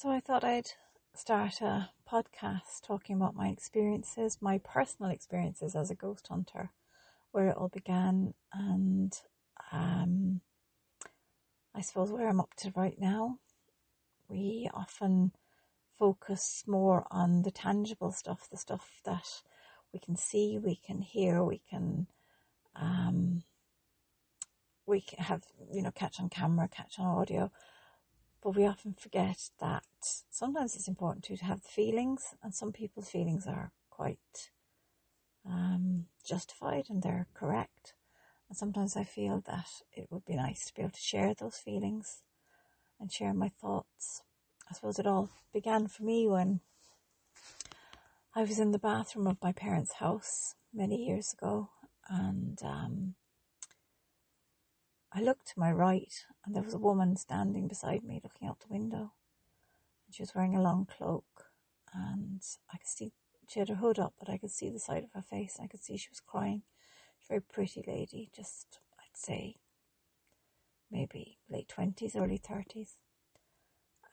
So I thought I'd start a podcast talking about my experiences, my personal experiences as a ghost hunter, where it all began, and um, I suppose where I'm up to right now. We often focus more on the tangible stuff, the stuff that we can see, we can hear, we can um, we have you know catch on camera, catch on audio, but we often forget that sometimes it's important too to have the feelings, and some people's feelings are quite um, justified and they're correct. And sometimes I feel that it would be nice to be able to share those feelings and share my thoughts. I suppose it all began for me when I was in the bathroom of my parents' house many years ago, and um, I looked to my right, and there was a woman standing beside me looking out the window. And she was wearing a long cloak, and I could see she had her hood up, but I could see the side of her face. And I could see she was crying. She's a very pretty lady, just, I'd say, maybe late 20s, early 30s.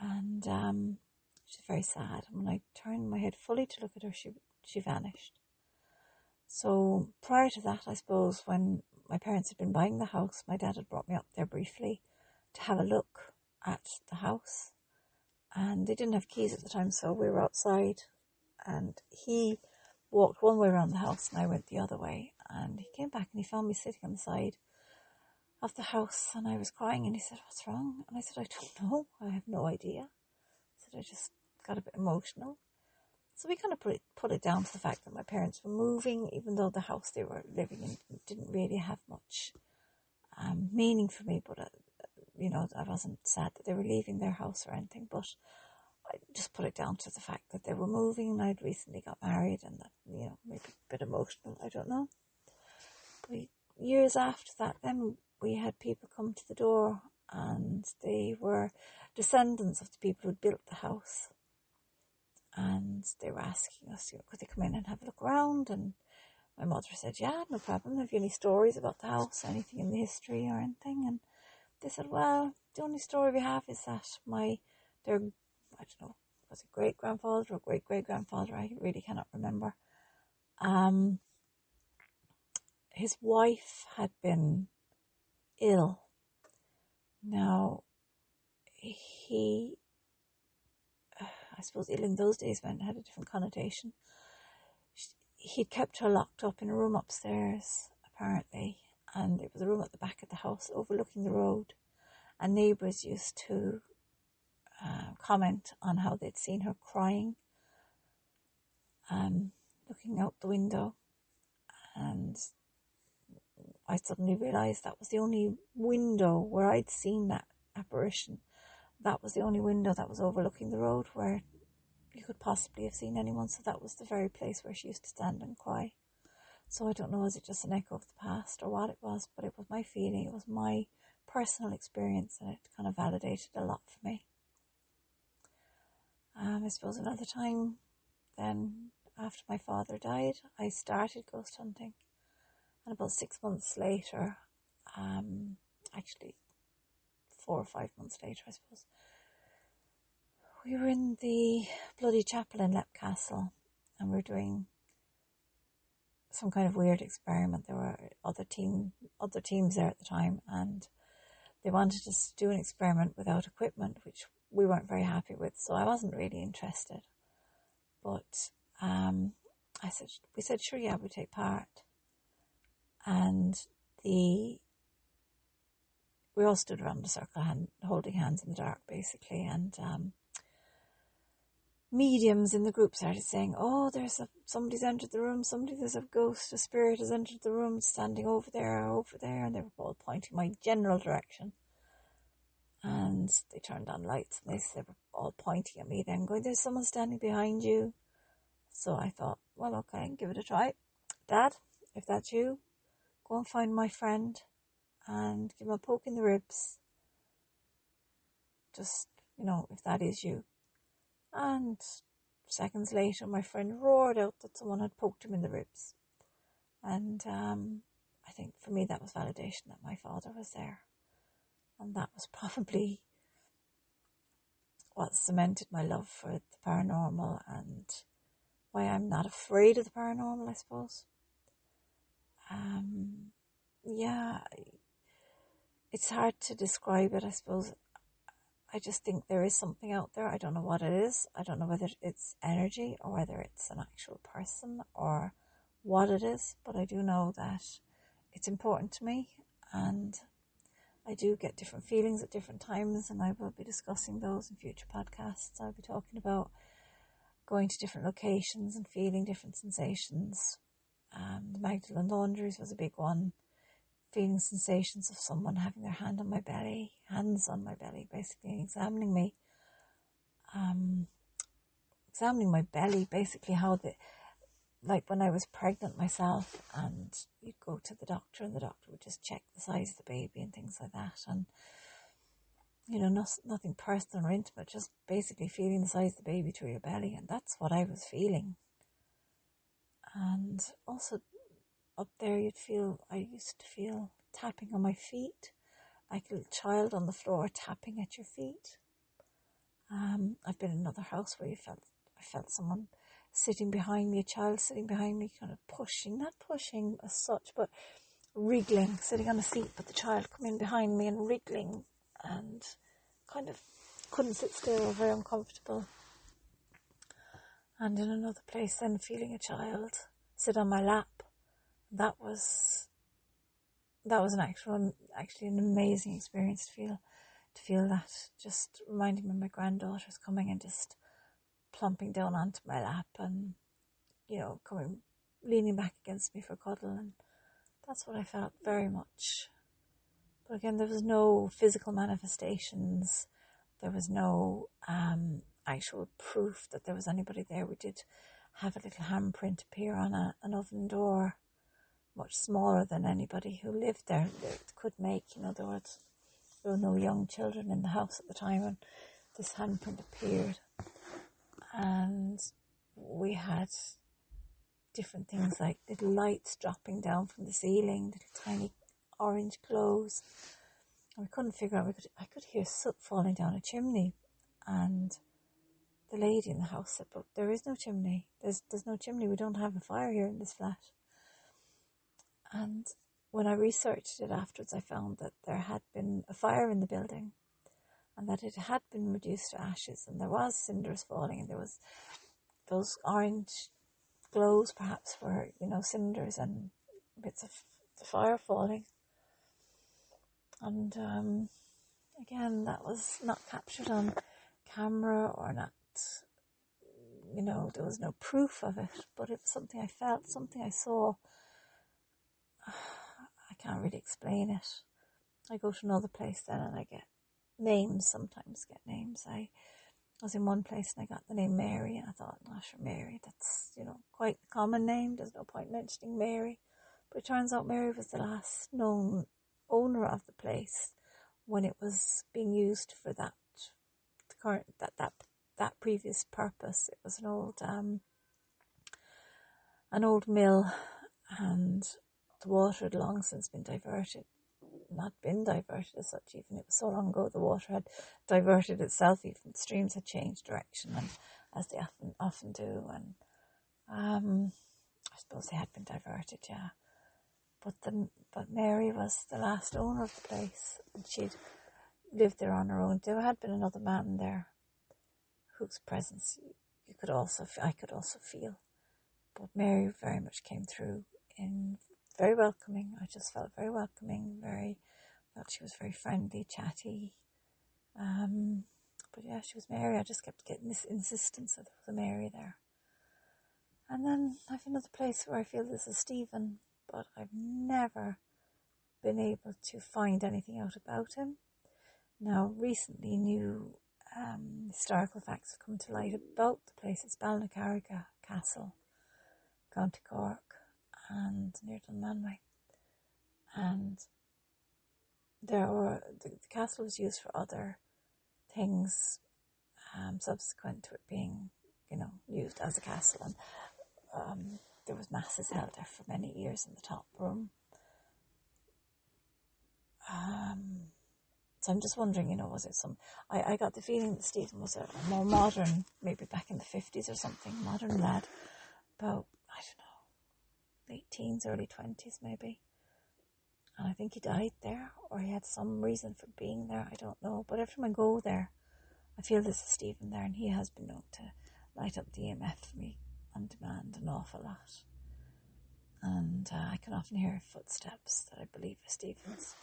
And um, she's very sad. And when I turned my head fully to look at her, she, she vanished. So prior to that, I suppose, when my parents had been buying the house, my dad had brought me up there briefly to have a look at the house. And they didn't have keys at the time, so we were outside. And he walked one way around the house, and I went the other way. And he came back and he found me sitting on the side of the house, and I was crying. And he said, "What's wrong?" And I said, "I don't know. I have no idea." I said, "I just got a bit emotional." So we kind of put it, put it down to the fact that my parents were moving, even though the house they were living in didn't really have much um, meaning for me. But, uh, you know, I wasn't sad that they were leaving their house or anything, but I just put it down to the fact that they were moving and I'd recently got married and that, you know, maybe a bit emotional, I don't know. But years after that, then we had people come to the door and they were descendants of the people who built the house and they were asking us, you know, could they come in and have a look around? And my mother said, yeah, no problem. Have you any stories about the house, anything in the history or anything? And they said, well, the only story we have is that my, their, I don't know, was it great grandfather or great great grandfather? I really cannot remember. Um, his wife had been ill. Now, he I suppose in those days meant had a different connotation. He'd kept her locked up in a room upstairs, apparently, and it was a room at the back of the house overlooking the road. And neighbours used to uh, comment on how they'd seen her crying, um, looking out the window. And I suddenly realised that was the only window where I'd seen that apparition that was the only window that was overlooking the road where you could possibly have seen anyone. So that was the very place where she used to stand and cry. So I don't know, was it just an echo of the past or what it was, but it was my feeling, it was my personal experience, and it kind of validated a lot for me. Um, I suppose another time, then after my father died, I started ghost hunting, and about six months later, um, actually four or five months later, I suppose. We were in the bloody chapel in Leap Castle and we were doing some kind of weird experiment. There were other team other teams there at the time and they wanted us to do an experiment without equipment, which we weren't very happy with, so I wasn't really interested. But um, I said we said sure yeah we take part. And the we all stood around the circle, hand, holding hands in the dark, basically, and um, mediums in the group started saying, "Oh, there's a somebody's entered the room. Somebody, there's a ghost, a spirit has entered the room, standing over there, over there," and they were all pointing my general direction. And they turned on lights, and they, they were all pointing at me, then going, "There's someone standing behind you." So I thought, well, okay, give it a try. Dad, if that's you, go and find my friend and give him a poke in the ribs. Just, you know, if that is you. And seconds later, my friend roared out that someone had poked him in the ribs. And um, I think for me, that was validation that my father was there. And that was probably what cemented my love for the paranormal and why I'm not afraid of the paranormal, I suppose. Um, yeah, it's hard to describe it, I suppose. I just think there is something out there. I don't know what it is. I don't know whether it's energy or whether it's an actual person or what it is, but I do know that it's important to me and I do get different feelings at different times, and I will be discussing those in future podcasts. I'll be talking about going to different locations and feeling different sensations. Um, the Magdalen Laundries was a big one. Feeling sensations of someone having their hand on my belly, hands on my belly, basically examining me. Um, examining my belly, basically how the like when I was pregnant myself and you'd go to the doctor and the doctor would just check the size of the baby and things like that. And, you know, not, nothing personal or intimate, just basically feeling the size of the baby through your belly. And that's what I was feeling. And also up there, you'd feel, I used to feel tapping on my feet, like a little child on the floor tapping at your feet. Um, I've been in another house where you felt, I felt someone sitting behind me, a child sitting behind me, kind of pushing, not pushing as such, but wriggling, sitting on a seat, but the child coming behind me and wriggling and kind of couldn't sit still, very uncomfortable. And in another place, then feeling a child sit on my lap. That was that was an actual, actually an amazing experience to feel, to feel that. Just reminding me of my granddaughter's coming and just plumping down onto my lap and, you know, coming, leaning back against me for cuddle. And that's what I felt very much. But again, there was no physical manifestations. There was no um, actual proof that there was anybody there. We did have a little handprint appear on a, an oven door, much smaller than anybody who lived there could make. In other words, there were no young children in the house at the time when this handprint appeared and we had different things like little lights dropping down from the ceiling, little tiny orange glows. And we couldn't figure out. We could I could hear soot falling down a chimney, and the lady in the house said, "But there is no chimney. There's there's no chimney. We don't have a fire here in this flat." And when I researched it afterwards, I found that there had been a fire in the building and that it had been reduced to ashes and there was cinders falling and there was those orange glows perhaps were, you know, cinders and bits of the fire falling. And um, again, that was not captured on camera or not, you know, there was no proof of it, but it was something I felt, something I saw. I can't really explain it. I go to another place then and I get names sometimes get names. I was in one place and I got the name Mary and I thought, sure, Mary, that's, you know, quite a common name. There's no point mentioning Mary. But it turns out Mary was the last known owner of the place when it was being used for that current, that, that, that previous purpose. It was an old, um, an old mill and the water had long since been diverted not been diverted as such even. It was so long ago the water had diverted itself, even streams had changed direction and as they often often do and um, I suppose they had been diverted, yeah. But the but Mary was the last owner of the place and she'd lived there on her own. There had been another man there whose presence you could also I could also feel. But Mary very much came through in very welcoming. I just felt very welcoming, very, felt she was very friendly, chatty. Um, but yeah, she was Mary. I just kept getting this insistence that there was a Mary there. And then I have another place where I feel there's a Stephen, but I've never been able to find anything out about him. Now, recently, new um, historical facts have come to light about the place. It's Ballinacarriga Castle, County Cork and near Dunmanway. And there were the, the, castle was used for other things um, subsequent to it being, you know, used as a castle. And um, there was masses held there for many years in the top room. Um, So I'm just wondering, you know, was it some? I, I got the feeling that Stephen was a more modern, maybe back in the fifties or something, modern lad, know, late teens, early twenties, maybe. And I think he died there, or he had some reason for being there. I don't know. But every time I go there, I feel this is Stephen there, and he has been known to light up the EMF for me on demand an awful lot. And uh, I can often hear footsteps that I believe are Stephen's.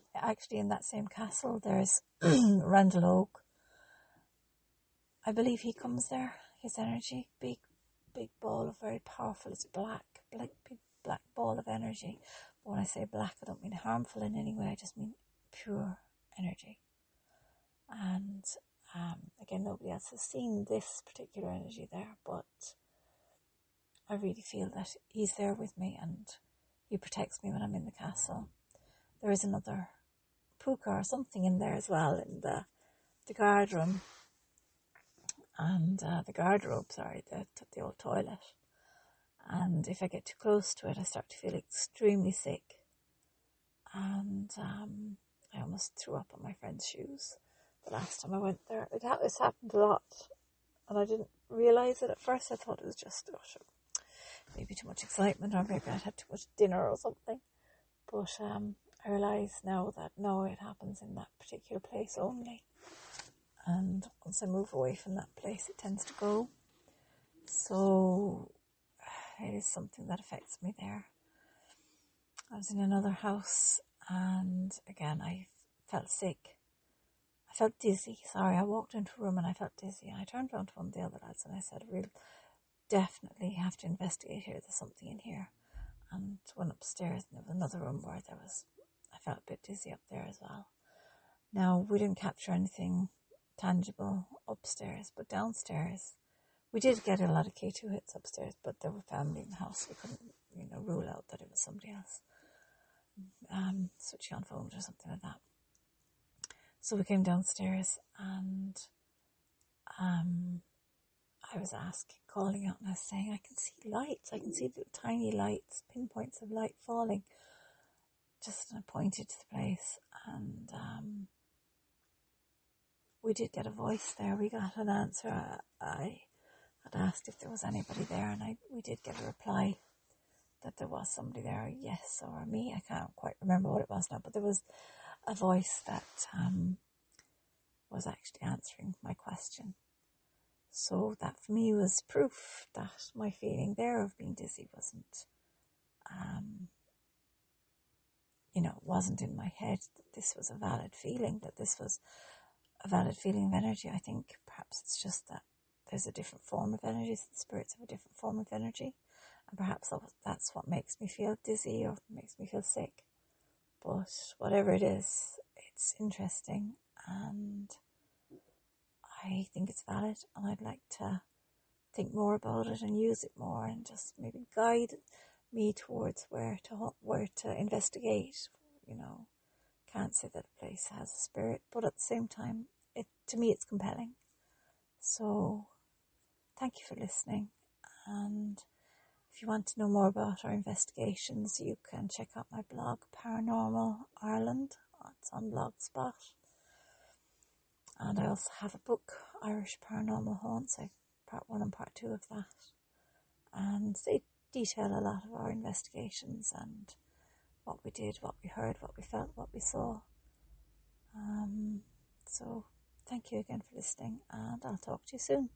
Actually, in that same castle, there's Randal Oge. I believe he comes there. His energy, big, big ball of very powerful. It's black, black, big black ball of energy. But when I say black, I don't mean harmful in any way. I just mean pure energy. And um, again, nobody else has seen this particular energy there, but I really feel that he's there with me and he protects me when I'm in the castle. There is another puka or something in there as well in the the guard room and uh, the guardrobe, sorry, the the old toilet. And if I get too close to it, I start to feel extremely sick. And um, I almost threw up on my friend's shoes the last time I went there. It ha- this happened a lot, and I didn't realise it at first. I thought it was just oh, maybe too much excitement, or maybe I'd had too much dinner or something. But um, I realise now that no, it happens in that particular place only. And once I move away from that place, it tends to go. So it is something that affects me there. I was in another house, and again, I felt sick I felt dizzy. Sorry, I walked into a room and I felt dizzy. And I turned around to one of the other lads and I said, We'll definitely have to investigate here. There's something in here. And went upstairs and there was another room where there was, I felt a bit dizzy up there as well. Now, we didn't capture anything tangible upstairs, but downstairs, we did get a lot of K2 hits upstairs, but there were family in the house. We couldn't, you know, rule out that it was somebody else. Um, switching on phones or something like that. So we came downstairs and um, I was asking, calling out, and I was saying, I can see lights. I can see the tiny lights, pinpoints of light falling. Just I pointed to the place, and um, we did get a voice there. We got an answer. I had asked if there was anybody there, and I we did get a reply that there was somebody there. Yes, or me. I can't quite remember what it was now, but there was a voice that um, was actually answering my question. So that for me was proof that my feeling there of being dizzy wasn't, um, you know, wasn't in my head that this was a valid feeling, that this was a valid feeling of energy. I think perhaps it's just that there's a different form of energy, so the spirits have a different form of energy, and perhaps that's what makes me feel dizzy or makes me feel sick. But whatever it is, it's interesting and I think it's valid and I'd like to think more about it and use it more and just maybe guide me towards where to where to investigate. You know, can't say that a place has a spirit, but at the same time, it to me it's compelling. So, thank you for listening and if you want to know more about our investigations, you can check out my blog, Paranormal Ireland. It's on Blogspot. And I also have a book, Irish Paranormal Haunts, part one and part two of that. And they detail a lot of our investigations and what we did, what we heard, what we felt, what we saw. Um, so thank you again for listening and I'll talk to you soon.